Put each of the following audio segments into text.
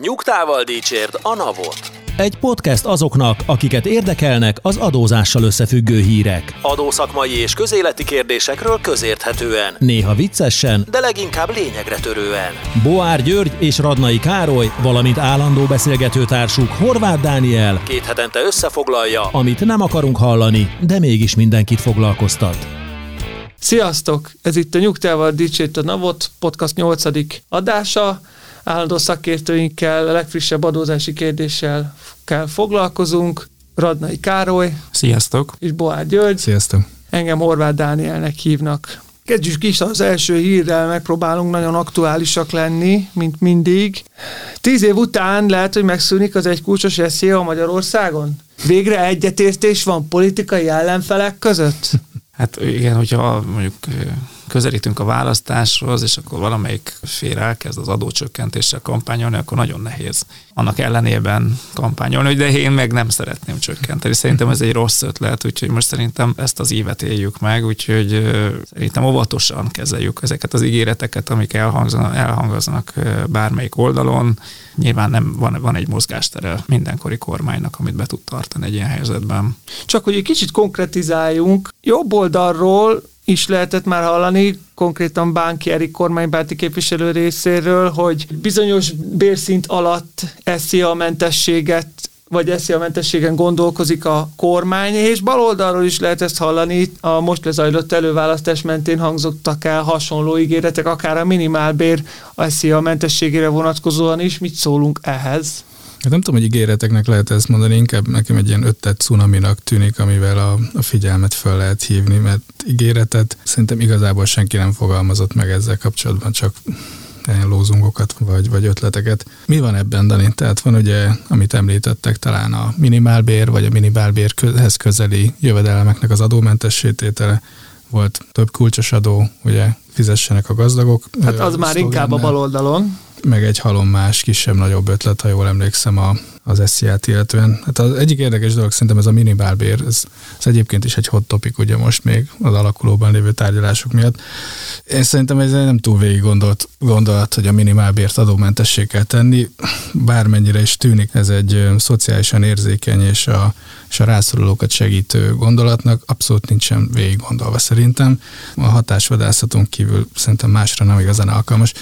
Nyugtával dicsérd a navot. Egy podcast azoknak, akiket érdekelnek az adózással összefüggő hírek. Adószakmai és közéleti kérdésekről közérthetően. Néha viccesen, de leginkább lényegre törően. Boár György és Radnai Károly, valamint állandó beszélgetőtársuk Horváth Dániel, Két hetente összefoglalja, amit nem akarunk hallani, de mégis mindenkit foglalkoztat. Sziasztok! Ez itt a Nyugtával Dicsét a Navot podcast 8. adása. Állandó szakértőinkkel, a legfrissebb adózási kérdéssel kell foglalkozunk. Radnai Károly Sziasztok! és Boár György. Sziasztok! Engem Horváth Dánielnek hívnak. Kezdjük is az első hírrel, megpróbálunk nagyon aktuálisak lenni, mint mindig. Tíz év után lehet, hogy megszűnik az egy kulcsos eszély a Magyarországon? Végre egyetértés van politikai ellenfelek között? Hát igen, hogyha mondjuk közelítünk a választáshoz, és akkor valamelyik fél elkezd az adócsökkentéssel kampányolni, akkor nagyon nehéz annak ellenében kampányolni, de én meg nem szeretném csökkenteni. Szerintem ez egy rossz ötlet, úgyhogy most szerintem ezt az évet éljük meg, úgyhogy szerintem óvatosan kezeljük ezeket az ígéreteket, amik elhangoznak bármelyik oldalon. Nyilván nem van, van egy mozgástere mindenkori kormánynak, amit be tud tartani egy ilyen helyzetben. Csak hogy egy kicsit konkretizáljunk, jobb oldalról is lehetett már hallani, konkrétan Bánki Erik kormánybárti képviselő részéről, hogy bizonyos bérszint alatt eszi a mentességet vagy eszi a mentességen gondolkozik a kormány, és baloldalról is lehet ezt hallani, a most lezajlott előválasztás mentén hangzottak el hasonló ígéretek, akár a minimálbér eszi a mentességére vonatkozóan is. Mit szólunk ehhez? Hát nem tudom, hogy ígéreteknek lehet ezt mondani, inkább nekem egy ilyen öttet cunaminak tűnik, amivel a, a figyelmet fel lehet hívni, mert ígéretet szerintem igazából senki nem fogalmazott meg ezzel kapcsolatban, csak ilyen lózungokat vagy, vagy ötleteket. Mi van ebben, Dani? Tehát van ugye, amit említettek, talán a minimálbér, vagy a minimálbérhez közeli jövedelmeknek az adómentesítétele, volt több kulcsos adó, ugye fizessenek a gazdagok. Hát az már inkább a baloldalon meg egy halom más kisebb-nagyobb ötlet, ha jól emlékszem a, az SZIA-t illetően. Hát az egyik érdekes dolog szerintem ez a minimálbér, ez, ez egyébként is egy hot topic ugye most még az alakulóban lévő tárgyalások miatt. Én szerintem ez nem túl végig gondolt, gondolat, hogy a minimálbért adómentessé kell tenni, bármennyire is tűnik ez egy szociálisan érzékeny és a, és a rászorulókat segítő gondolatnak, abszolút nincsen végig gondolva szerintem. A hatásvadászaton kívül szerintem másra nem igazán alkalmas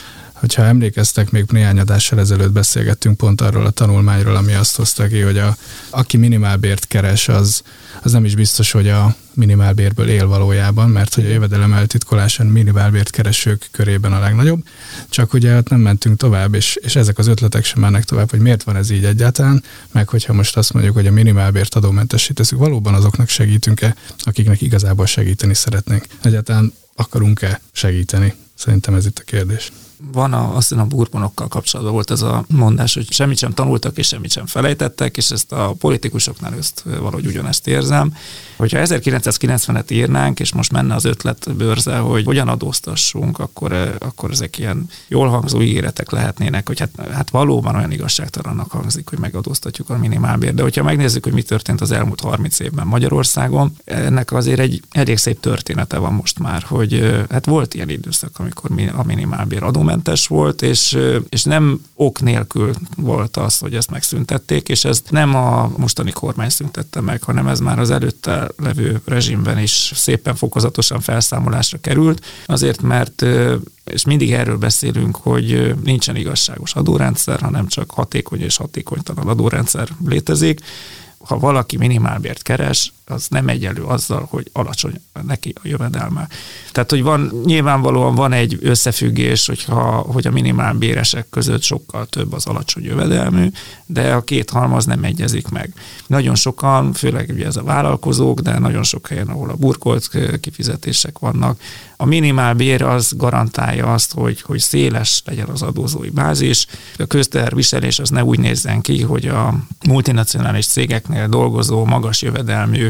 hogyha emlékeztek, még néhány adással ezelőtt beszélgettünk pont arról a tanulmányról, ami azt hozta ki, hogy a, aki minimálbért keres, az, az nem is biztos, hogy a minimálbérből él valójában, mert hogy a jövedelem eltitkoláson minimálbért keresők körében a legnagyobb, csak ugye ott nem mentünk tovább, és, és ezek az ötletek sem mennek tovább, hogy miért van ez így egyáltalán, meg hogyha most azt mondjuk, hogy a minimálbért adómentesíteszünk, valóban azoknak segítünk-e, akiknek igazából segíteni szeretnénk. Egyáltalán akarunk-e segíteni? Szerintem ez itt a kérdés van a, azt a burbonokkal kapcsolatban volt ez a mondás, hogy semmit sem tanultak és semmit sem felejtettek, és ezt a politikusoknál ezt valahogy ugyanezt érzem. Hogyha 1990-et írnánk, és most menne az ötlet bőrze, hogy hogyan adóztassunk, akkor, akkor ezek ilyen jól hangzó ígéretek lehetnének, hogy hát, hát valóban olyan igazságtalannak hangzik, hogy megadóztatjuk a minimálbért. De hogyha megnézzük, hogy mi történt az elmúlt 30 évben Magyarországon, ennek azért egy elég szép története van most már, hogy hát volt ilyen időszak, amikor a minimálbér adó zökkenőmentes volt, és, és nem ok nélkül volt az, hogy ezt megszüntették, és ezt nem a mostani kormány szüntette meg, hanem ez már az előtte levő rezsimben is szépen fokozatosan felszámolásra került, azért mert és mindig erről beszélünk, hogy nincsen igazságos adórendszer, hanem csak hatékony és hatékonytalan adórendszer létezik, ha valaki minimálbért keres, az nem egyelő azzal, hogy alacsony neki a jövedelme. Tehát, hogy van, nyilvánvalóan van egy összefüggés, hogyha, hogy a minimálbéresek között sokkal több az alacsony jövedelmű, de a két halmaz nem egyezik meg. Nagyon sokan, főleg ugye ez a vállalkozók, de nagyon sok helyen, ahol a burkolt kifizetések vannak, a minimálbér az garantálja azt, hogy, hogy széles legyen az adózói bázis. A közterviselés az ne úgy nézzen ki, hogy a multinacionális cégeknél dolgozó, magas jövedelmű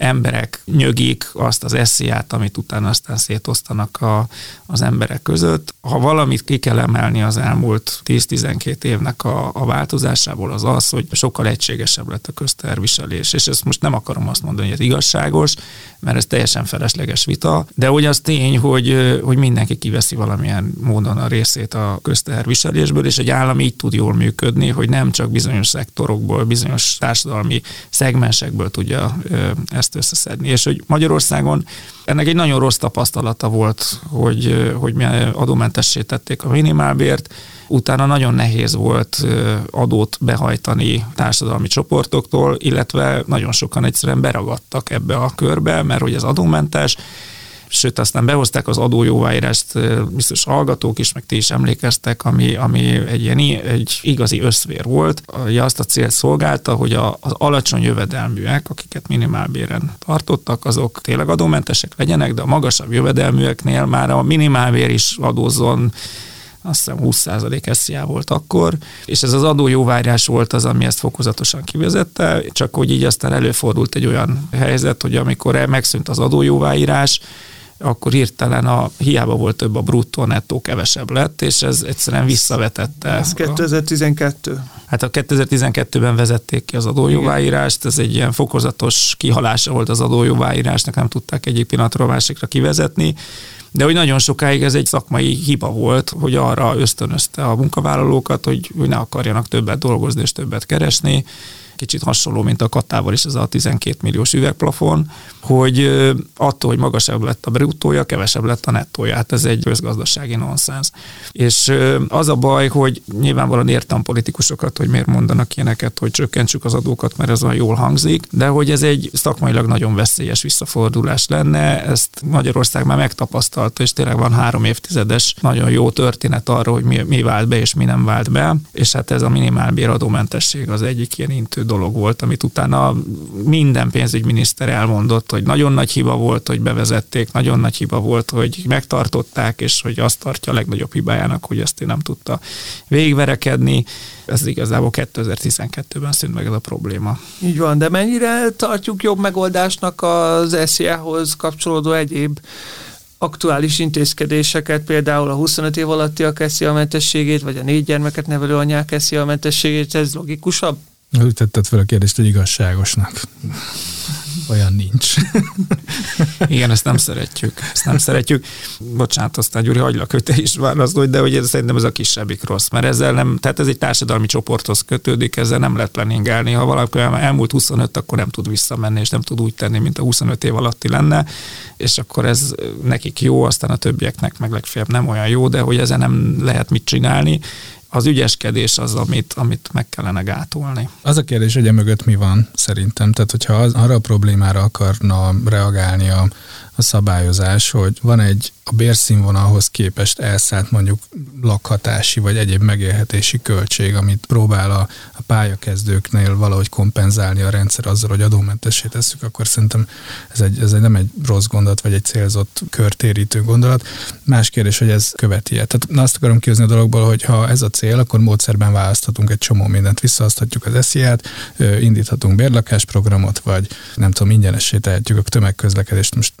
emberek nyögik azt az esziát, amit utána aztán szétosztanak a, az emberek között. Ha valamit ki kell emelni az elmúlt 10-12 évnek a, a változásából, az az, hogy sokkal egységesebb lett a közterviselés. És ezt most nem akarom azt mondani, hogy ez igazságos, mert ez teljesen felesleges vita, de hogy az tény, hogy, hogy mindenki kiveszi valamilyen módon a részét a közterviselésből, és egy állam így tud jól működni, hogy nem csak bizonyos szektorokból, bizonyos társadalmi szegmensekből tudja ezt összeszedni. És hogy Magyarországon ennek egy nagyon rossz tapasztalata volt, hogy, hogy mi adómentessé tették a minimálbért, utána nagyon nehéz volt adót behajtani társadalmi csoportoktól, illetve nagyon sokan egyszerűen beragadtak ebbe a körbe, mert hogy ez adómentes, sőt aztán behozták az adójóváírást, biztos hallgatók is, meg ti is emlékeztek, ami, ami egy, ilyen, egy igazi összvér volt. Ja, azt a célt szolgálta, hogy a, az alacsony jövedelműek, akiket minimálbéren tartottak, azok tényleg adómentesek legyenek, de a magasabb jövedelműeknél már a minimálbér is adózzon azt hiszem 20% SZIA volt akkor, és ez az adójóváírás volt az, ami ezt fokozatosan kivezette, csak hogy így aztán előfordult egy olyan helyzet, hogy amikor megszűnt az adójóváírás, akkor hirtelen a hiába volt több a bruttó, nettó kevesebb lett, és ez egyszerűen visszavetette. Ez 2012. Hát a 2012-ben vezették ki az adójóváírást, ez egy ilyen fokozatos kihalása volt az adójóváírásnak, nem tudták egyik pillanatról másikra kivezetni, de hogy nagyon sokáig ez egy szakmai hiba volt, hogy arra ösztönözte a munkavállalókat, hogy, hogy ne akarjanak többet dolgozni és többet keresni, kicsit hasonló, mint a katával is ez a 12 milliós üvegplafon, hogy attól, hogy magasabb lett a bruttója, kevesebb lett a nettója. Hát ez egy közgazdasági nonsens. És az a baj, hogy nyilvánvalóan értem politikusokat, hogy miért mondanak ilyeneket, hogy csökkentsük az adókat, mert ez olyan jól hangzik, de hogy ez egy szakmailag nagyon veszélyes visszafordulás lenne, ezt Magyarország már megtapasztalta, és tényleg van három évtizedes nagyon jó történet arról, hogy mi, mi vált be és mi nem vált be, és hát ez a minimálbér adómentesség az egyik ilyen intő dolog volt, amit utána minden pénzügyminiszter elmondott, hogy nagyon nagy hiba volt, hogy bevezették, nagyon nagy hiba volt, hogy megtartották, és hogy azt tartja a legnagyobb hibájának, hogy ezt én nem tudta végverekedni. Ez igazából 2012-ben szűnt meg ez a probléma. Így van, de mennyire tartjuk jobb megoldásnak az SZIA-hoz kapcsolódó egyéb aktuális intézkedéseket, például a 25 év alattiak eszi a mentességét, vagy a négy gyermeket nevelő anyák eszi a mentességét, ez logikusabb? Úgy tetted fel a kérdést, hogy igazságosnak. Olyan nincs. Igen, ezt nem szeretjük. Ezt nem szeretjük. Bocsánat, aztán Gyuri, hagylak, hogy te is válaszolj, de hogy ez, szerintem ez a kisebbik rossz, mert ezzel nem, tehát ez egy társadalmi csoporthoz kötődik, ezzel nem lehet pleningelni. Ha valaki elmúlt 25, akkor nem tud visszamenni, és nem tud úgy tenni, mint a 25 év alatti lenne, és akkor ez nekik jó, aztán a többieknek meg legfeljebb nem olyan jó, de hogy ezen nem lehet mit csinálni, az ügyeskedés az, amit, amit meg kellene gátolni. Az a kérdés, hogy emögött mi van szerintem. Tehát, hogyha az, arra a problémára akarna reagálni a, a szabályozás, hogy van egy a bérszínvonalhoz képest elszállt mondjuk lakhatási vagy egyéb megélhetési költség, amit próbál a, a pályakezdőknél valahogy kompenzálni a rendszer azzal, hogy adómentessé tesszük, akkor szerintem ez, egy, ez egy nem egy rossz gondolat, vagy egy célzott körtérítő gondolat. Más kérdés, hogy ez követi -e. Tehát na azt akarom kihozni a dologból, hogy ha ez a cél, akkor módszerben választhatunk egy csomó mindent, visszaaszthatjuk az esziát, indíthatunk bérlakásprogramot, vagy nem tudom, ingyenessé tehetjük a tömegközlekedést. Most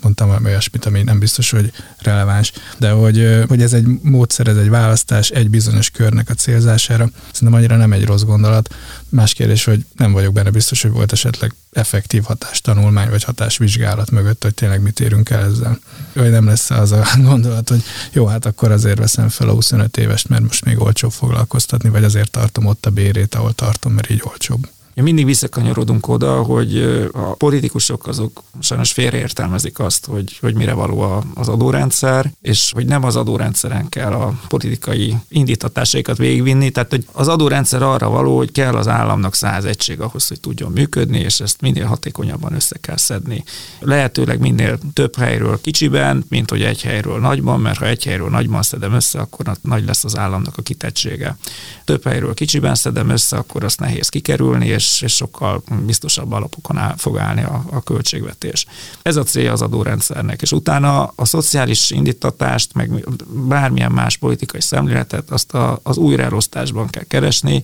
mondtam valami olyasmit, ami nem biztos, hogy releváns, de hogy, hogy ez egy módszer, ez egy választás egy bizonyos körnek a célzására, szerintem annyira nem egy rossz gondolat. Más kérdés, hogy nem vagyok benne biztos, hogy volt esetleg effektív hatástanulmány vagy hatásvizsgálat mögött, hogy tényleg mit érünk el ezzel. Vagy nem lesz az a gondolat, hogy jó, hát akkor azért veszem fel a 25 évest, mert most még olcsóbb foglalkoztatni, vagy azért tartom ott a bérét, ahol tartom, mert így olcsóbb. Mindig visszakanyarodunk oda, hogy a politikusok azok sajnos félreértelmezik azt, hogy, hogy mire való az adórendszer, és hogy nem az adórendszeren kell a politikai indítatásaikat végigvinni, tehát hogy az adórendszer arra való, hogy kell az államnak száz egység ahhoz, hogy tudjon működni, és ezt minél hatékonyabban össze kell szedni. Lehetőleg minél több helyről kicsiben, mint hogy egy helyről nagyban, mert ha egy helyről nagyban szedem össze, akkor nagy lesz az államnak a kitettsége. Több helyről kicsiben szedem össze, akkor azt nehéz kikerülni, és és, és sokkal biztosabb alapokon áll, fog állni a, a költségvetés. Ez a célja az adórendszernek, és utána a szociális indítatást, meg bármilyen más politikai szemléletet, azt a, az újraelosztásban kell keresni,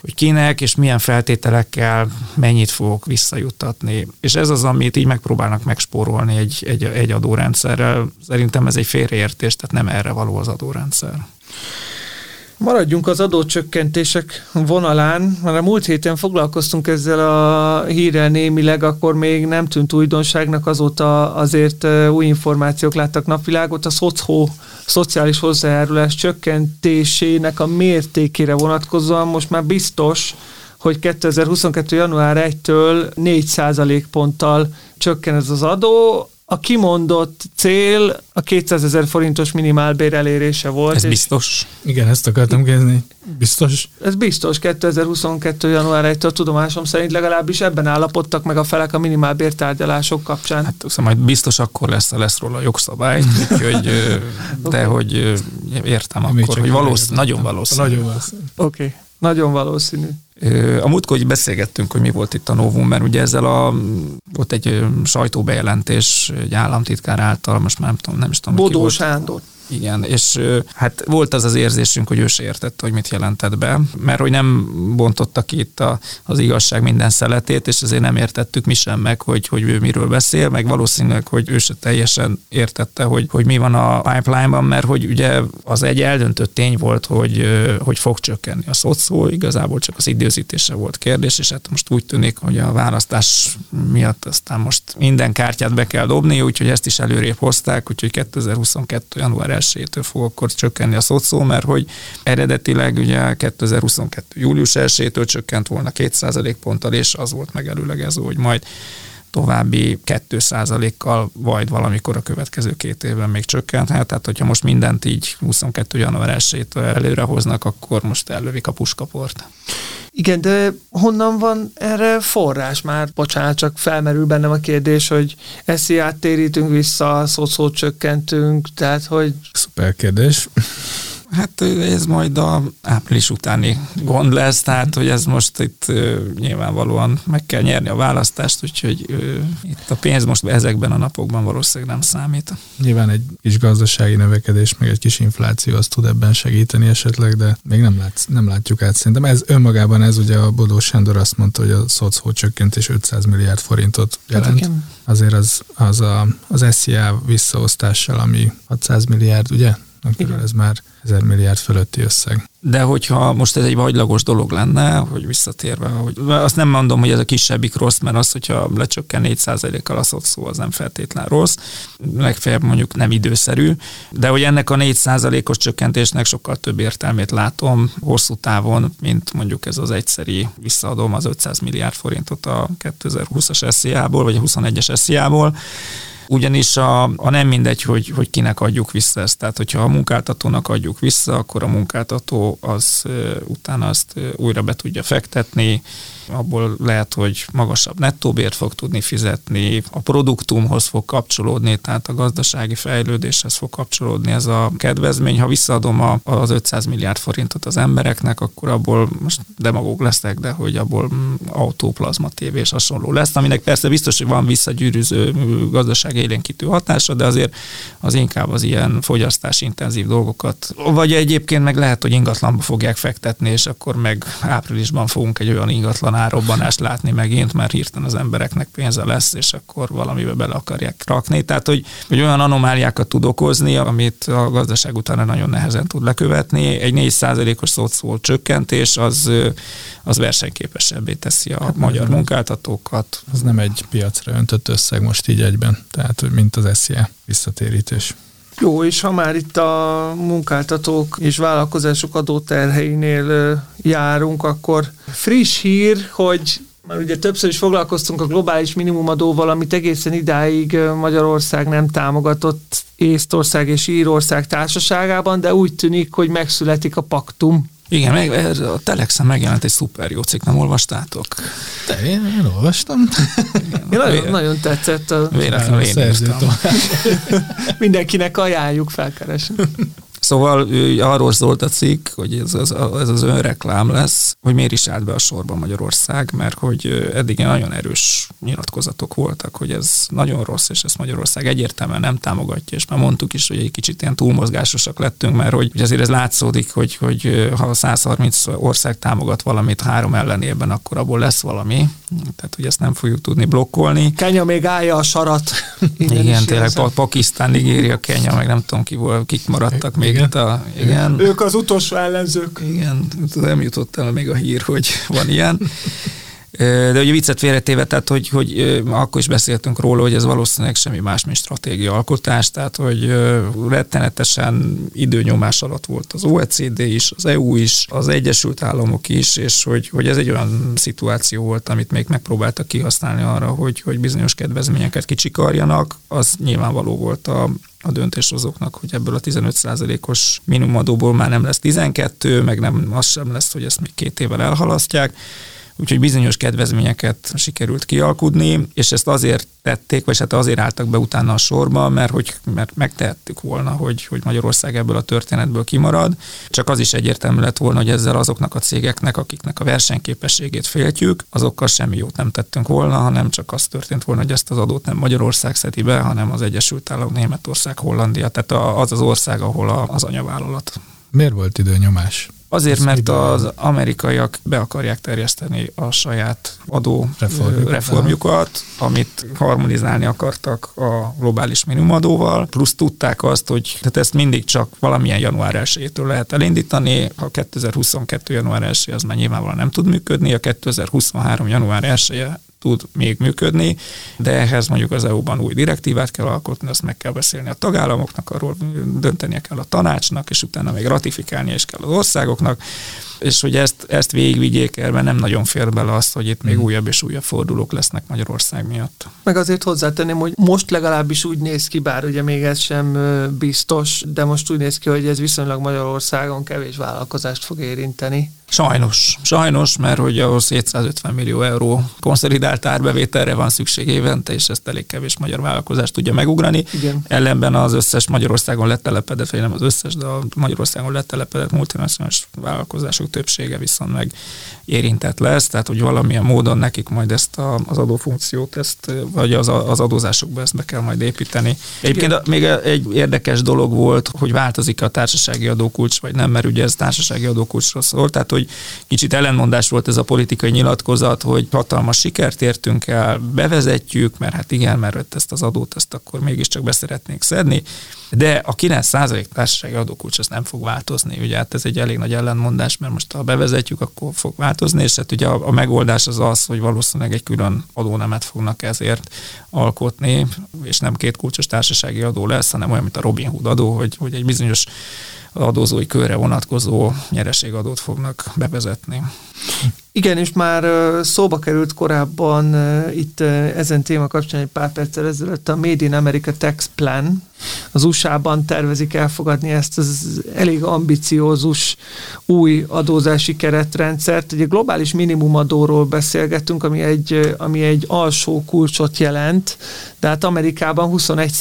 hogy kinek és milyen feltételekkel mennyit fogok visszajuttatni. És ez az, amit így megpróbálnak megspórolni egy, egy, egy adórendszerrel. Szerintem ez egy félreértés, tehát nem erre való az adórendszer. Maradjunk az adócsökkentések vonalán, mert a múlt héten foglalkoztunk ezzel a hírrel némileg, akkor még nem tűnt újdonságnak, azóta azért új információk láttak napvilágot. A szocó, szociális hozzájárulás csökkentésének a mértékére vonatkozóan most már biztos, hogy 2022. január 1-től 4 ponttal csökken ez az adó, a kimondott cél a 200 ezer forintos minimálbér elérése volt. Ez biztos? Igen, ezt akartam kérdezni. Biztos? Ez biztos. 2022. január 1-től tudomásom szerint legalábbis ebben állapodtak meg a felek a minimálbér tárgyalások kapcsán. Hát szóval majd biztos akkor lesz, lesz róla jogszabály, úgyhogy, de hogy értem akkor, hogy valószínű, nagyon valószínű. Nagyon valószínű. Oké, okay. Nagyon valószínű. A múltkor hogy beszélgettünk, hogy mi volt itt a novum, mert ugye ezzel a, volt egy sajtóbejelentés egy államtitkár által, most már nem tudom, nem is tudom. Bodó Sándor. Igen, és hát volt az az érzésünk, hogy ő se értette, hogy mit jelentett be, mert hogy nem bontotta ki itt a, az igazság minden szeletét, és azért nem értettük mi sem meg, hogy, hogy ő miről beszél, meg valószínűleg, hogy ő se teljesen értette, hogy, hogy mi van a pipeline-ban, mert hogy ugye az egy eldöntött tény volt, hogy, hogy fog csökkenni a szocó, igazából csak az időzítése volt kérdés, és hát most úgy tűnik, hogy a választás miatt aztán most minden kártyát be kell dobni, úgyhogy ezt is előrébb hozták, úgyhogy 2022. január 1-től fog akkor csökkenni a szocó, mert hogy eredetileg ugye 2022. július 1-től csökkent volna 2% ponttal, és az volt megelőlegező, hogy majd további 2%-kal vagy valamikor a következő két évben még csökkenthet. Tehát, hogyha most mindent így 22. január 1-től előre hoznak, akkor most ellövik a puskaport. Igen, de honnan van erre forrás már? Bocsánat, csak felmerül bennem a kérdés, hogy eszi áttérítünk vissza, szót csökkentünk, tehát hogy... Szuper kérdés. Hát ez majd a április utáni gond lesz, tehát hogy ez most itt nyilvánvalóan meg kell nyerni a választást, úgyhogy itt a pénz most ezekben a napokban valószínűleg nem számít. Nyilván egy kis gazdasági növekedés, meg egy kis infláció az tud ebben segíteni esetleg, de még nem, lát, nem látjuk át. Szerintem ez önmagában ez ugye a Bodó Sándor azt mondta, hogy a szocó csökkentés 500 milliárd forintot jelent. Hát Azért az, az a, az SZIA visszaosztással, ami 600 milliárd, ugye? Akkor ez már 1000 milliárd fölötti összeg. De hogyha most ez egy vagylagos dolog lenne, hogy visszatérve, hogy azt nem mondom, hogy ez a kisebbik rossz, mert az, hogyha lecsökken 4%-kal az szó, az nem feltétlen rossz, legfeljebb mondjuk nem időszerű, de hogy ennek a 4%-os csökkentésnek sokkal több értelmét látom hosszú távon, mint mondjuk ez az egyszeri visszaadom az 500 milliárd forintot a 2020-as SZIA-ból, vagy a 21-es SZIA-ból, ugyanis a, a nem mindegy, hogy, hogy kinek adjuk vissza ezt. Tehát, hogyha a munkáltatónak adjuk vissza, akkor a munkáltató az utána azt újra be tudja fektetni, abból lehet, hogy magasabb nettóbért fog tudni fizetni, a produktumhoz fog kapcsolódni, tehát a gazdasági fejlődéshez fog kapcsolódni ez a kedvezmény. Ha visszaadom a, az 500 milliárd forintot az embereknek, akkor abból most demagóg lesznek, de hogy abból mm, autó, plazma, tévé és hasonló lesz, aminek persze biztos, hogy van visszagyűrűző gazdaság élénkítő hatása, de azért az inkább az ilyen fogyasztás intenzív dolgokat. Vagy egyébként meg lehet, hogy ingatlanba fogják fektetni, és akkor meg áprilisban fogunk egy olyan ingatlan árobbanást látni megint, mert hirtelen az embereknek pénze lesz, és akkor valamibe bele akarják rakni. Tehát, hogy, hogy olyan anomáliákat tud okozni, amit a gazdaság utána nagyon nehezen tud lekövetni. Egy 4%-os szószól csökkentés az, az versenyképesebbé teszi a hát magyar munkáltatókat. Az nem egy piacra öntött összeg most így egyben, tehát mint az SZIA visszatérítés. Jó, és ha már itt a munkáltatók és vállalkozások adóterheinél járunk, akkor friss hír, hogy már ugye többször is foglalkoztunk a globális minimumadóval, amit egészen idáig Magyarország nem támogatott Észtország és Írország társaságában, de úgy tűnik, hogy megszületik a paktum. Igen, meg, a Telexen megjelent egy szuper jó cikk, nem olvastátok? De én, én olvastam. Igen, én nagyon, nagyon tetszett. A... Véletlenül én Mindenkinek ajánljuk felkeresni. Szóval ő, arról szólt a cikk, hogy ez az, ez az önreklám lesz, hogy miért is állt be a sorba Magyarország, mert hogy eddig nagyon erős nyilatkozatok voltak, hogy ez nagyon rossz, és ezt Magyarország egyértelműen nem támogatja, és már mondtuk is, hogy egy kicsit ilyen túlmozgásosak lettünk, mert hogy, hogy azért ez látszódik, hogy, hogy ha 130 ország támogat valamit három ellenében, akkor abból lesz valami, tehát hogy ezt nem fogjuk tudni blokkolni. Kenya még állja a sarat. Igen, tényleg Pakisztán, Nigéria, Kenya, meg nem tudom ki volt, kik maradtak még igen. itt a... Igen. Ők az utolsó ellenzők. Igen, nem jutott el még a hír, hogy van ilyen. De ugye viccet félretéve, tehát hogy, hogy akkor is beszéltünk róla, hogy ez valószínűleg semmi más, mint stratégia alkotás, tehát hogy rettenetesen időnyomás alatt volt az OECD is, az EU is, az Egyesült Államok is, és hogy, hogy ez egy olyan szituáció volt, amit még megpróbáltak kihasználni arra, hogy, hogy bizonyos kedvezményeket kicsikarjanak, az nyilvánvaló volt a, a döntéshozóknak, hogy ebből a 15%-os minimumadóból már nem lesz 12, meg nem az sem lesz, hogy ezt még két évvel elhalasztják úgyhogy bizonyos kedvezményeket sikerült kialkudni, és ezt azért tették, vagy hát azért álltak be utána a sorba, mert, hogy, mert megtehettük volna, hogy, hogy Magyarország ebből a történetből kimarad. Csak az is egyértelmű lett volna, hogy ezzel azoknak a cégeknek, akiknek a versenyképességét féltjük, azokkal semmi jót nem tettünk volna, hanem csak az történt volna, hogy ezt az adót nem Magyarország szedi be, hanem az Egyesült Államok, Németország, Hollandia, tehát az az ország, ahol az anyavállalat. Miért volt időnyomás? Azért, mert az amerikaiak be akarják terjeszteni a saját adó reformjukat, reformjukat amit harmonizálni akartak a globális minimumadóval, plusz tudták azt, hogy tehát ezt mindig csak valamilyen január 1 lehet elindítani, ha 2022. január 1 az már nyilvánvalóan nem tud működni, a 2023. január 1 tud még működni, de ehhez mondjuk az EU-ban új direktívát kell alkotni, azt meg kell beszélni a tagállamoknak, arról döntenie kell a tanácsnak, és utána még ratifikálni is kell az országoknak és hogy ezt, ezt végigvigyék el, mert nem nagyon fér bele azt, hogy itt még mm. újabb és újabb fordulók lesznek Magyarország miatt. Meg azért hozzátenném, hogy most legalábbis úgy néz ki, bár ugye még ez sem biztos, de most úgy néz ki, hogy ez viszonylag Magyarországon kevés vállalkozást fog érinteni. Sajnos, sajnos, mert hogy ahhoz 750 millió euró konszolidált árbevételre van szükség évente, és ezt elég kevés magyar vállalkozást tudja megugrani. Igen. Ellenben az összes Magyarországon letelepedett, vagy nem az összes, de a Magyarországon letelepedett multinacionális vállalkozások többsége viszont meg érintett lesz, tehát hogy valamilyen módon nekik majd ezt a, az adófunkciót, ezt, vagy az, az adózásokba ezt be kell majd építeni. Egyébként Igen. még egy érdekes dolog volt, hogy változik a társasági adókulcs, vagy nem, mert ugye ez társasági adókulcsról szól, tehát hogy kicsit ellenmondás volt ez a politikai nyilatkozat, hogy hatalmas sikert értünk el, bevezetjük, mert hát igen, mert ezt az adót ezt akkor mégiscsak beszeretnénk szedni, de a 9% társasági adókulcs az nem fog változni. Ugye hát ez egy elég nagy ellenmondás, mert most ha bevezetjük, akkor fog változni, és hát ugye a, a megoldás az az, hogy valószínűleg egy külön adónemet fognak ezért alkotni, és nem két kulcsos társasági adó lesz, hanem olyan, mint a Robin Hood adó, hogy, hogy egy bizonyos adózói körre vonatkozó nyereségadót fognak bevezetni. Igen, és már szóba került korábban itt ezen téma kapcsán egy pár perccel ezelőtt a Made in America Tax Plan. Az USA-ban tervezik elfogadni ezt az elég ambiciózus új adózási keretrendszert. Egy globális minimumadóról beszélgettünk, ami egy, ami egy alsó kulcsot jelent, de hát Amerikában 21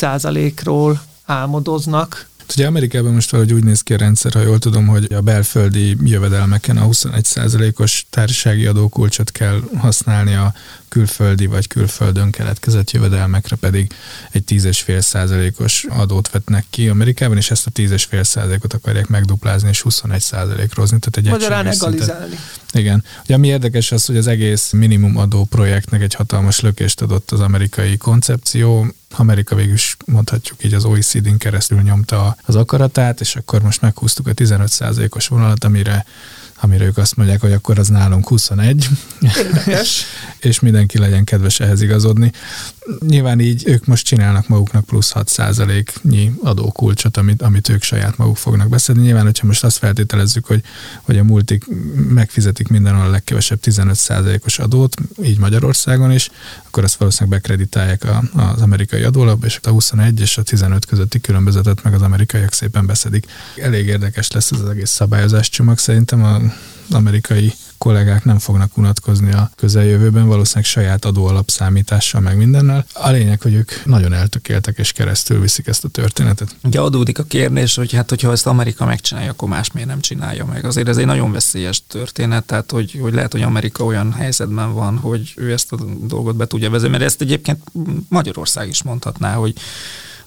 ról álmodoznak, Ugye Amerikában most valahogy úgy néz ki a rendszer, ha jól tudom, hogy a belföldi jövedelmeken a 21%-os társasági adókulcsot kell használni, a külföldi vagy külföldön keletkezett jövedelmekre pedig egy 10,5%-os adót vetnek ki Amerikában, és ezt a 10,5%-ot akarják megduplázni és 21%-ra hozni. Tehát egy Magyarán egalizálni. Igen. Ugye ami érdekes az, hogy az egész minimum adó projektnek egy hatalmas lökést adott az amerikai koncepció, Amerika végül is mondhatjuk így az OECD-n keresztül nyomta az akaratát, és akkor most meghúztuk a 15%-os vonalat, amire amire ők azt mondják, hogy akkor az nálunk 21. Érdekes. és mindenki legyen kedves ehhez igazodni. Nyilván így ők most csinálnak maguknak plusz 6%-nyi adókulcsot, amit, amit ők saját maguk fognak beszedni. Nyilván, hogyha most azt feltételezzük, hogy, hogy a multik megfizetik mindenhol a legkevesebb 15%-os adót, így Magyarországon is, akkor ezt valószínűleg bekreditálják a, az amerikai adólap, és a 21 és a 15 közötti különbözetet meg az amerikaiak szépen beszedik. Elég érdekes lesz ez az egész szabályozás csomag szerintem. A, amerikai kollégák nem fognak unatkozni a közeljövőben, valószínűleg saját adóalapszámítással meg mindennel. A lényeg, hogy ők nagyon eltökéltek és keresztül viszik ezt a történetet. Ugye adódik a kérdés, hogy hát hogyha ezt Amerika megcsinálja, akkor más miért nem csinálja meg. Azért ez egy nagyon veszélyes történet, tehát hogy, hogy lehet, hogy Amerika olyan helyzetben van, hogy ő ezt a dolgot be tudja vezetni, mert ezt egyébként Magyarország is mondhatná, hogy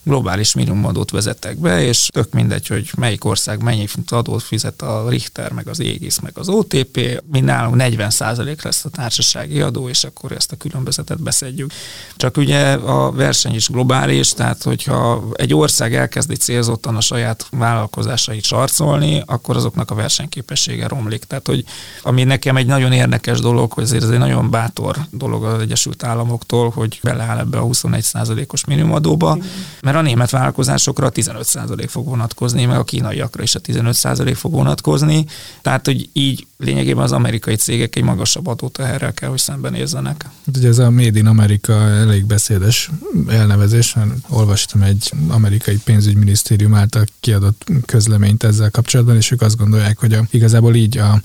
globális minimumadót vezettek be, és tök mindegy, hogy melyik ország mennyi adót fizet a Richter, meg az Égis, meg az OTP, mi nálunk 40% lesz a társasági adó, és akkor ezt a különbözetet beszedjük. Csak ugye a verseny is globális, tehát hogyha egy ország elkezdi célzottan a saját vállalkozásait sarcolni, akkor azoknak a versenyképessége romlik. Tehát, hogy ami nekem egy nagyon érdekes dolog, hogy ez egy nagyon bátor dolog az Egyesült Államoktól, hogy beleáll ebbe a 21%-os minimumadóba, mert a német vállalkozásokra 15% fog vonatkozni, meg a kínaiakra is a 15% fog vonatkozni, tehát hogy így lényegében az amerikai cégek egy magasabb adóteherrel kell, hogy szembenézzenek. Hát ugye ez a Made in America elég beszédes elnevezés, olvastam egy amerikai pénzügyminisztérium által kiadott közleményt ezzel kapcsolatban, és ők azt gondolják, hogy a, igazából így a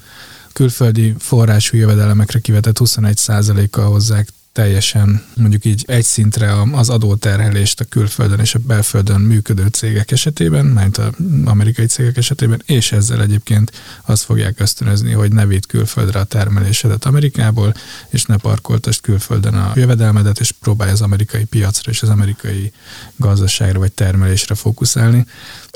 külföldi forrású jövedelemekre kivetett 21%-kal hozzák teljesen mondjuk így egy szintre az adóterhelést a külföldön és a belföldön működő cégek esetében, mert az amerikai cégek esetében, és ezzel egyébként azt fogják ösztönözni, hogy ne vidd külföldre a termelésedet Amerikából, és ne parkoltast külföldön a jövedelmedet, és próbálj az amerikai piacra és az amerikai gazdaságra vagy termelésre fókuszálni.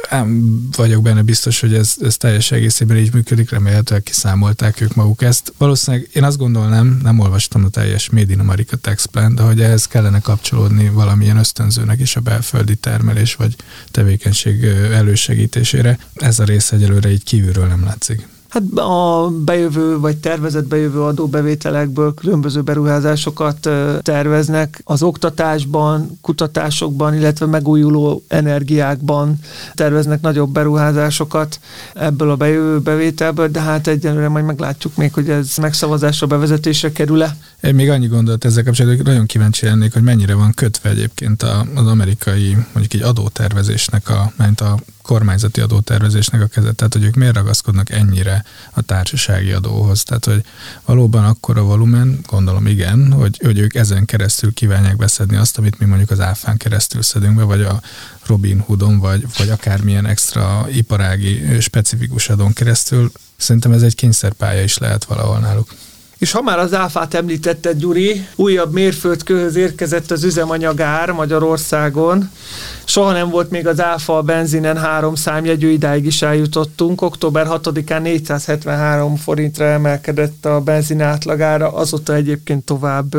Nem vagyok benne biztos, hogy ez, ez teljes egészében így működik, remélhetőleg kiszámolták ők maguk ezt. Valószínűleg én azt gondolnám, nem olvastam a teljes Made in Tax Plan, de hogy ehhez kellene kapcsolódni valamilyen ösztönzőnek is a belföldi termelés vagy tevékenység elősegítésére. Ez a rész egyelőre így kívülről nem látszik. Hát a bejövő vagy tervezett bejövő adóbevételekből különböző beruházásokat terveznek az oktatásban, kutatásokban, illetve megújuló energiákban terveznek nagyobb beruházásokat ebből a bejövő bevételből, de hát egyenlőre majd meglátjuk még, hogy ez megszavazásra bevezetésre kerül-e. Én még annyi gondolat ezzel kapcsolatban, hogy nagyon kíváncsi lennék, hogy mennyire van kötve egyébként az amerikai mondjuk egy adótervezésnek, a, ment a kormányzati adótervezésnek a kezet, tehát hogy ők miért ragaszkodnak ennyire a társasági adóhoz. Tehát, hogy valóban akkora volumen, gondolom igen, hogy, hogy ők ezen keresztül kívánják beszedni azt, amit mi mondjuk az áfán keresztül szedünk be, vagy a Robin Hoodon, vagy, vagy akármilyen extra iparági specifikus adón keresztül. Szerintem ez egy kényszerpálya is lehet valahol náluk. És ha már az áfát említetted, Gyuri, újabb mérföldkőhöz érkezett az üzemanyagár Magyarországon. Soha nem volt még az áfa a benzinen három számjegyű, idáig is eljutottunk. Október 6-án 473 forintra emelkedett a benzin átlagára, azóta egyébként tovább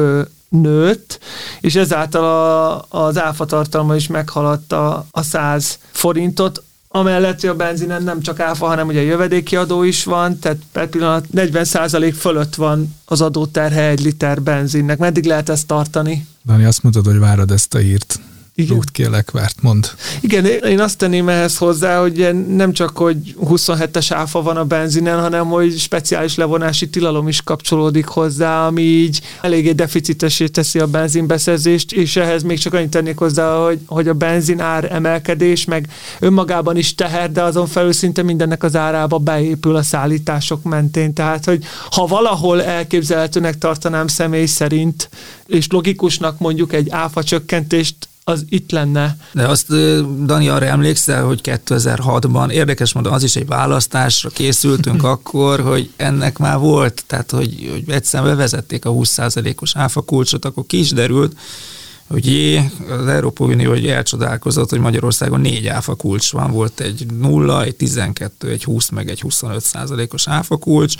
nőtt, és ezáltal a, az áfa tartalma is meghaladta a 100 forintot, Amellett, hogy a benzinen nem csak áfa, hanem ugye jövedéki adó is van, tehát per pillanat 40% fölött van az adóterhe egy liter benzinnek. Meddig lehet ezt tartani? Dani, azt mondod, hogy várod ezt a hírt. Igen. Rúgt ki a lekvárt, mond. Igen, én azt tenném ehhez hozzá, hogy nem csak, hogy 27-es áfa van a benzinen, hanem hogy speciális levonási tilalom is kapcsolódik hozzá, ami így eléggé deficitesé teszi a benzinbeszerzést, és ehhez még csak annyit tennék hozzá, hogy, hogy a benzin ár emelkedés, meg önmagában is teher, de azon felül szinte mindennek az árába beépül a szállítások mentén. Tehát, hogy ha valahol elképzelhetőnek tartanám személy szerint, és logikusnak mondjuk egy áfa csökkentést az itt lenne. De azt, Dani, arra emlékszel, hogy 2006-ban, érdekes mondom, az is egy választásra készültünk akkor, hogy ennek már volt, tehát hogy, hogy egyszerűen bevezették a 20%-os áfa kulcsot, akkor ki is derült, hogy az Európai Unió hogy elcsodálkozott, hogy Magyarországon négy áfa kulcs van, volt egy 0, egy 12, egy 20, meg egy 25 százalékos áfa kulcs,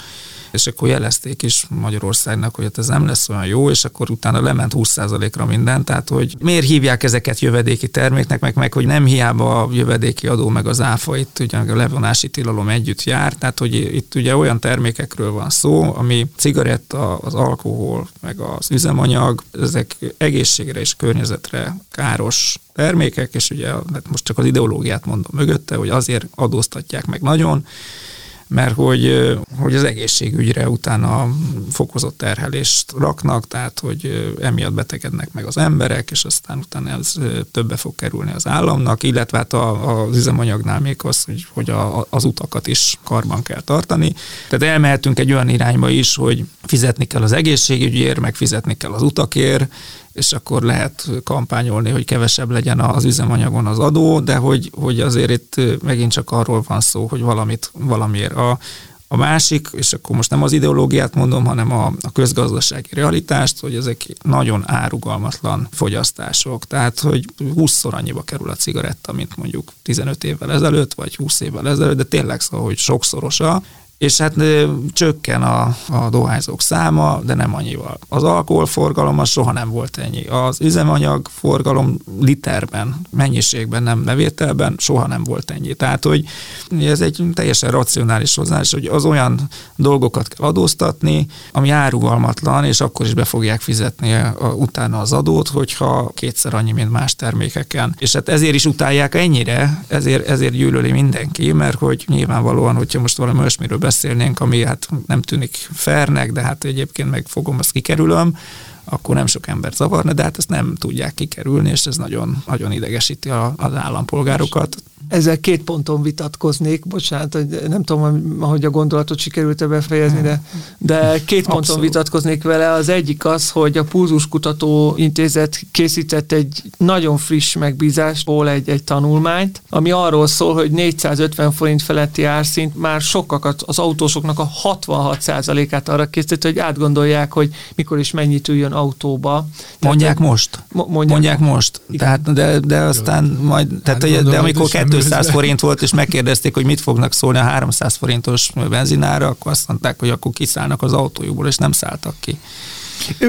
és akkor jelezték is Magyarországnak, hogy hát ez nem lesz olyan jó, és akkor utána lement 20%-ra minden, tehát hogy miért hívják ezeket jövedéki terméknek, meg, meg hogy nem hiába a jövedéki adó, meg az áfa itt ugye a levonási tilalom együtt jár, tehát hogy itt ugye olyan termékekről van szó, ami cigaretta, az alkohol, meg az üzemanyag, ezek egészségre és környezetre káros termékek, és ugye hát most csak az ideológiát mondom mögötte, hogy azért adóztatják meg nagyon, mert hogy, hogy az egészségügyre utána fokozott terhelést raknak, tehát hogy emiatt betegednek meg az emberek, és aztán utána ez többe fog kerülni az államnak, illetve hát a, az üzemanyagnál még az, hogy, hogy a, az utakat is karban kell tartani. Tehát elmehetünk egy olyan irányba is, hogy fizetni kell az egészségügyért, meg fizetni kell az utakért, és akkor lehet kampányolni, hogy kevesebb legyen az üzemanyagon az adó, de hogy, hogy azért itt megint csak arról van szó, hogy valamit valamiért a, a másik, és akkor most nem az ideológiát mondom, hanem a, a közgazdasági realitást, hogy ezek nagyon árugalmatlan fogyasztások. Tehát, hogy 20-szor annyiba kerül a cigaretta, mint mondjuk 15 évvel ezelőtt, vagy 20 évvel ezelőtt, de tényleg szó, hogy sokszorosa, és hát csökken a, a dohányzók száma, de nem annyival. Az alkoholforgalom az soha nem volt ennyi. Az üzemanyag forgalom literben, mennyiségben, nem levételben soha nem volt ennyi. Tehát, hogy ez egy teljesen racionális hozzáállás, hogy az olyan dolgokat kell adóztatni, ami árugalmatlan, és akkor is be fogják fizetni a, utána az adót, hogyha kétszer annyi, mint más termékeken. És hát ezért is utálják ennyire, ezért, ezért gyűlöli mindenki, mert hogy nyilvánvalóan, hogyha most valami olyasmiről beszélnénk, ami hát nem tűnik fernek, de hát egyébként meg fogom, azt kikerülöm, akkor nem sok ember zavarna, de hát ezt nem tudják kikerülni, és ez nagyon, nagyon idegesíti a, az állampolgárokat. Ezzel két ponton vitatkoznék, bocsánat, hogy nem tudom, hogy a gondolatot sikerült-e befejezni, de, de két ponton Abszolút. vitatkoznék vele. Az egyik az, hogy a Pulzus Kutató Intézet készített egy nagyon friss megbízásból egy, egy tanulmányt, ami arról szól, hogy 450 forint feletti árszint már sokakat, az autósoknak a 66%-át arra készített, hogy átgondolják, hogy mikor is mennyit üljön autóba. Mondják tehát, most. Mondják, mondják most. Tehát, de, de aztán majd, tehát, hát de amikor 200 forint volt, és megkérdezték, hogy mit fognak szólni a 300 forintos benzinára, akkor azt mondták, hogy akkor kiszállnak az autójukból, és nem szálltak ki.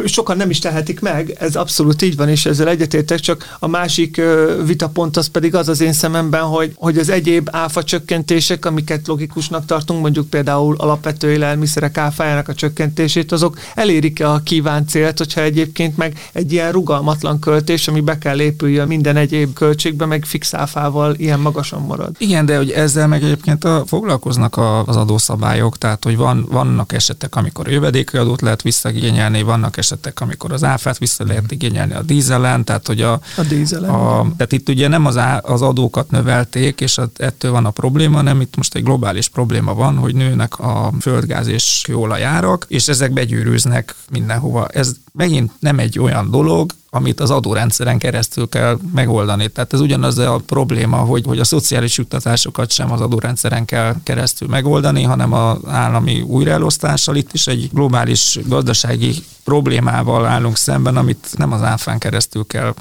Sokan nem is tehetik meg, ez abszolút így van, és ezzel egyetértek, csak a másik vitapont az pedig az az én szememben, hogy, hogy az egyéb áfa csökkentések, amiket logikusnak tartunk, mondjuk például alapvető élelmiszerek áfájának a csökkentését, azok elérik-e a kívánt célt, hogyha egyébként meg egy ilyen rugalmatlan költés, ami be kell épüljön minden egyéb költségbe, meg fix áfával ilyen magasan marad. Igen, de hogy ezzel meg egyébként a, foglalkoznak a, az adószabályok, tehát hogy van, vannak esetek, amikor jövedéki adót lehet visszagényelni, van vannak esetek, amikor az áfát vissza lehet mhm. igényelni a dízelen, tehát hogy a, a, dízelen, a tehát itt ugye nem az, á, az adókat növelték, és ettől van a probléma, hanem itt most egy globális probléma van, hogy nőnek a földgáz és kőolajárak, és ezek begyűrűznek mindenhova. Ez megint nem egy olyan dolog, amit az adórendszeren keresztül kell megoldani. Tehát ez ugyanaz a probléma, hogy, hogy a szociális juttatásokat sem az adórendszeren kell keresztül megoldani, hanem az állami újraelosztással. Itt is egy globális gazdasági problémával állunk szemben, amit nem az áfán keresztül kell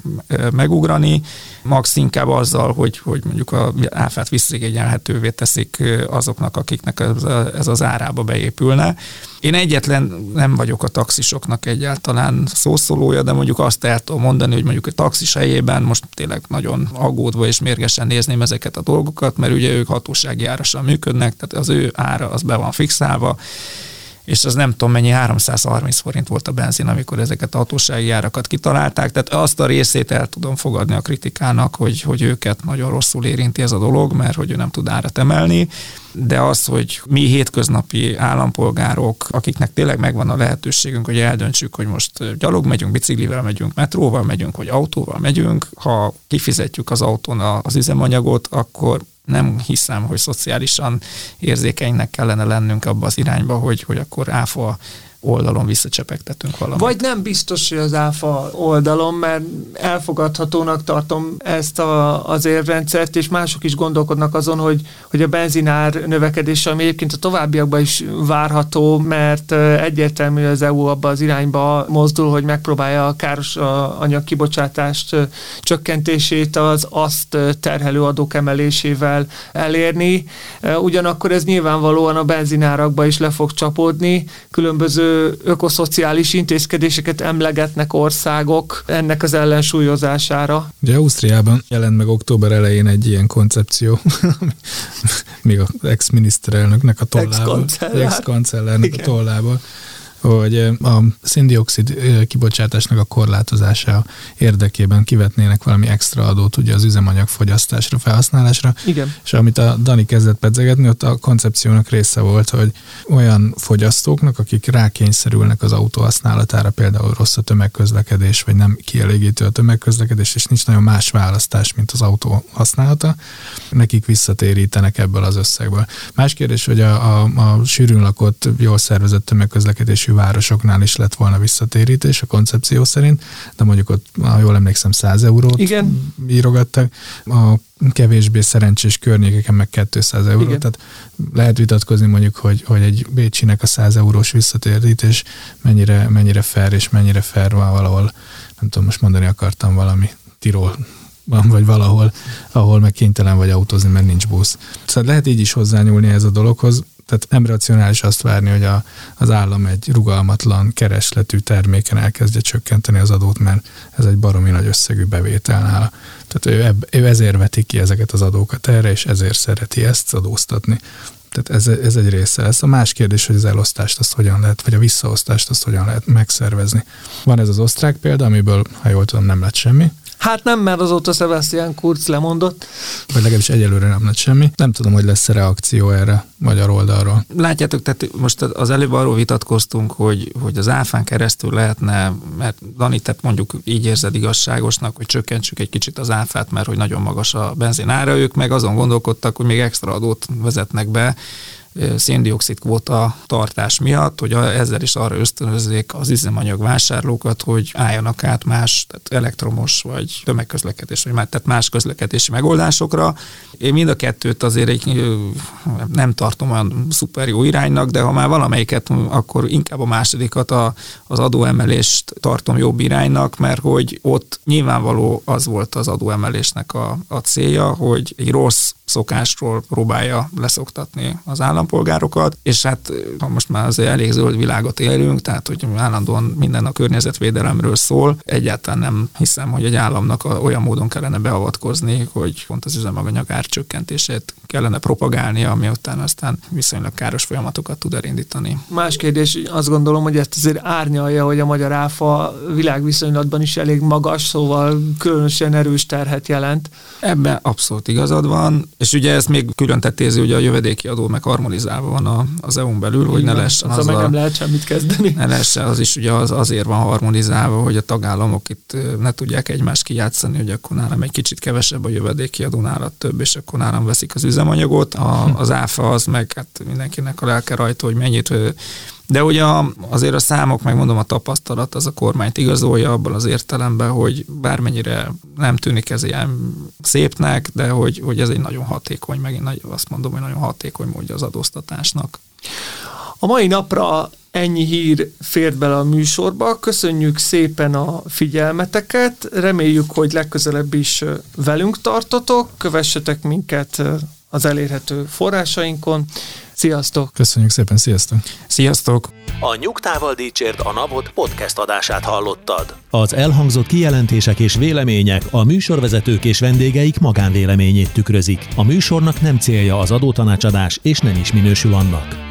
megugrani, max inkább azzal, hogy, hogy mondjuk a áfát visszigényelhetővé teszik azoknak, akiknek ez, ez az árába beépülne. Én egyetlen nem vagyok a taxisoknak egyáltalán szószólója, de mondjuk azt el tudom mondani, hogy mondjuk a taxis helyében most tényleg nagyon aggódva és mérgesen nézném ezeket a dolgokat, mert ugye ők hatósági árasan működnek, tehát az ő ára az be van fixálva, és az nem tudom mennyi, 330 forint volt a benzin, amikor ezeket a hatósági árakat kitalálták, tehát azt a részét el tudom fogadni a kritikának, hogy, hogy őket nagyon rosszul érinti ez a dolog, mert hogy ő nem tud árat emelni, de az, hogy mi hétköznapi állampolgárok, akiknek tényleg megvan a lehetőségünk, hogy eldöntsük, hogy most gyalog megyünk, biciklivel megyünk, metróval megyünk, vagy autóval megyünk, ha kifizetjük az autón az üzemanyagot, akkor nem hiszem, hogy szociálisan érzékenynek kellene lennünk abba az irányba, hogy, hogy akkor áfa oldalon visszacsepegtetünk valamit. Vagy nem biztos, hogy az áfa oldalon, mert elfogadhatónak tartom ezt a, az érrendszert, és mások is gondolkodnak azon, hogy, hogy a benzinár növekedése, ami egyébként a továbbiakban is várható, mert egyértelmű az EU abba az irányba mozdul, hogy megpróbálja a káros anyag kibocsátást csökkentését az azt terhelő adók emelésével elérni. Ugyanakkor ez nyilvánvalóan a benzinárakba is le fog csapódni, különböző ökoszociális intézkedéseket emlegetnek országok ennek az ellensúlyozására. Ugye Ausztriában jelent meg október elején egy ilyen koncepció, még az ex-miniszterelnöknek a tollából, ex-kancellárnak a tollából, hogy a széndiokszid kibocsátásnak a korlátozása érdekében kivetnének valami extra adót ugye az üzemanyag fogyasztásra, felhasználásra. Igen. És amit a Dani kezdett pedzegetni, ott a koncepciónak része volt, hogy olyan fogyasztóknak, akik rákényszerülnek az autó használatára, például rossz a tömegközlekedés, vagy nem kielégítő a tömegközlekedés, és nincs nagyon más választás, mint az autó használata, nekik visszatérítenek ebből az összegből. Más kérdés, hogy a, a, a sűrűn lakott, jól szervezett tömegközlekedésű városoknál is lett volna visszatérítés a koncepció szerint, de mondjuk ott, ha jól emlékszem, 100 eurót Igen. írogattak. A kevésbé szerencsés környékeken meg 200 euró. Igen. Tehát lehet vitatkozni mondjuk, hogy, hogy egy Bécsinek a 100 eurós visszatérítés mennyire, mennyire fair és mennyire fair van valahol, nem tudom, most mondani akartam valami Tirol van, vagy valahol, ahol meg kénytelen vagy autózni, mert nincs busz. Szóval lehet így is hozzányúlni ez a dologhoz, tehát nem racionális azt várni, hogy a, az állam egy rugalmatlan keresletű terméken elkezdje csökkenteni az adót, mert ez egy baromi nagy összegű bevétel nála. Tehát ő, eb, ő ezért veti ki ezeket az adókat erre, és ezért szereti ezt adóztatni. Tehát ez, ez egy része. Ez a más kérdés, hogy az elosztást azt hogyan lehet, vagy a visszaosztást azt hogyan lehet megszervezni. Van ez az osztrák példa, amiből, ha jól tudom, nem lett semmi. Hát nem, mert azóta Sebastian Kurz lemondott. Vagy legalábbis egyelőre nem lett semmi. Nem tudom, hogy lesz-e reakció erre magyar oldalról. Látjátok, tehát most az előbb arról vitatkoztunk, hogy, hogy az áfán keresztül lehetne, mert Dani, tehát mondjuk így érzed igazságosnak, hogy csökkentsük egy kicsit az áfát, mert hogy nagyon magas a benzin ára, ők meg azon gondolkodtak, hogy még extra adót vezetnek be, széndiokszid kvóta tartás miatt, hogy ezzel is arra ösztönözzék az üzemanyag vásárlókat, hogy álljanak át más, tehát elektromos vagy tömegközlekedés, vagy már, tehát más közlekedési megoldásokra. Én mind a kettőt azért egy, nem tartom olyan szuper jó iránynak, de ha már valamelyiket, akkor inkább a másodikat, a, az adóemelést tartom jobb iránynak, mert hogy ott nyilvánvaló az volt az adóemelésnek a, a célja, hogy egy rossz szokásról próbálja leszoktatni az állampolgárokat, és hát ha most már azért elég zöld világot élünk, tehát hogy állandóan minden a környezetvédelemről szól, egyáltalán nem hiszem, hogy egy államnak olyan módon kellene beavatkozni, hogy pont az üzemanyag árcsökkentését kellene propagálnia, ami után aztán viszonylag káros folyamatokat tud elindítani. Más kérdés, azt gondolom, hogy ezt azért árnyalja, hogy a magyar áfa világviszonylatban is elég magas, szóval különösen erős terhet jelent. Ebben abszolút igazad van, és ugye ez még külön tettézi, hogy a jövedéki adó meg harmonizálva van a, az EU-n belül, hogy ne lehessen az, az meg a, nem lehet semmit kezdeni. Ne lehessen, az is ugye az, azért van harmonizálva, hogy a tagállamok itt ne tudják egymást kijátszani, hogy akkor nálam egy kicsit kevesebb a jövedéki adó, nála több, és akkor nálam veszik az üzemanyagot. A, az áfa az meg hát mindenkinek a lelke rajta, hogy mennyit de ugye azért a számok, meg mondom a tapasztalat, az a kormányt igazolja abban az értelemben, hogy bármennyire nem tűnik ez ilyen szépnek, de hogy, hogy ez egy nagyon hatékony, megint azt mondom, hogy nagyon hatékony módja az adóztatásnak. A mai napra ennyi hír fért bele a műsorba. Köszönjük szépen a figyelmeteket. Reméljük, hogy legközelebb is velünk tartotok. Kövessetek minket az elérhető forrásainkon. Sziasztok! Köszönjük szépen, sziasztok! Sziasztok! A Nyugtával Dícsért a Napot podcast adását hallottad. Az elhangzott kijelentések és vélemények a műsorvezetők és vendégeik magánvéleményét tükrözik. A műsornak nem célja az adótanácsadás, és nem is minősül annak.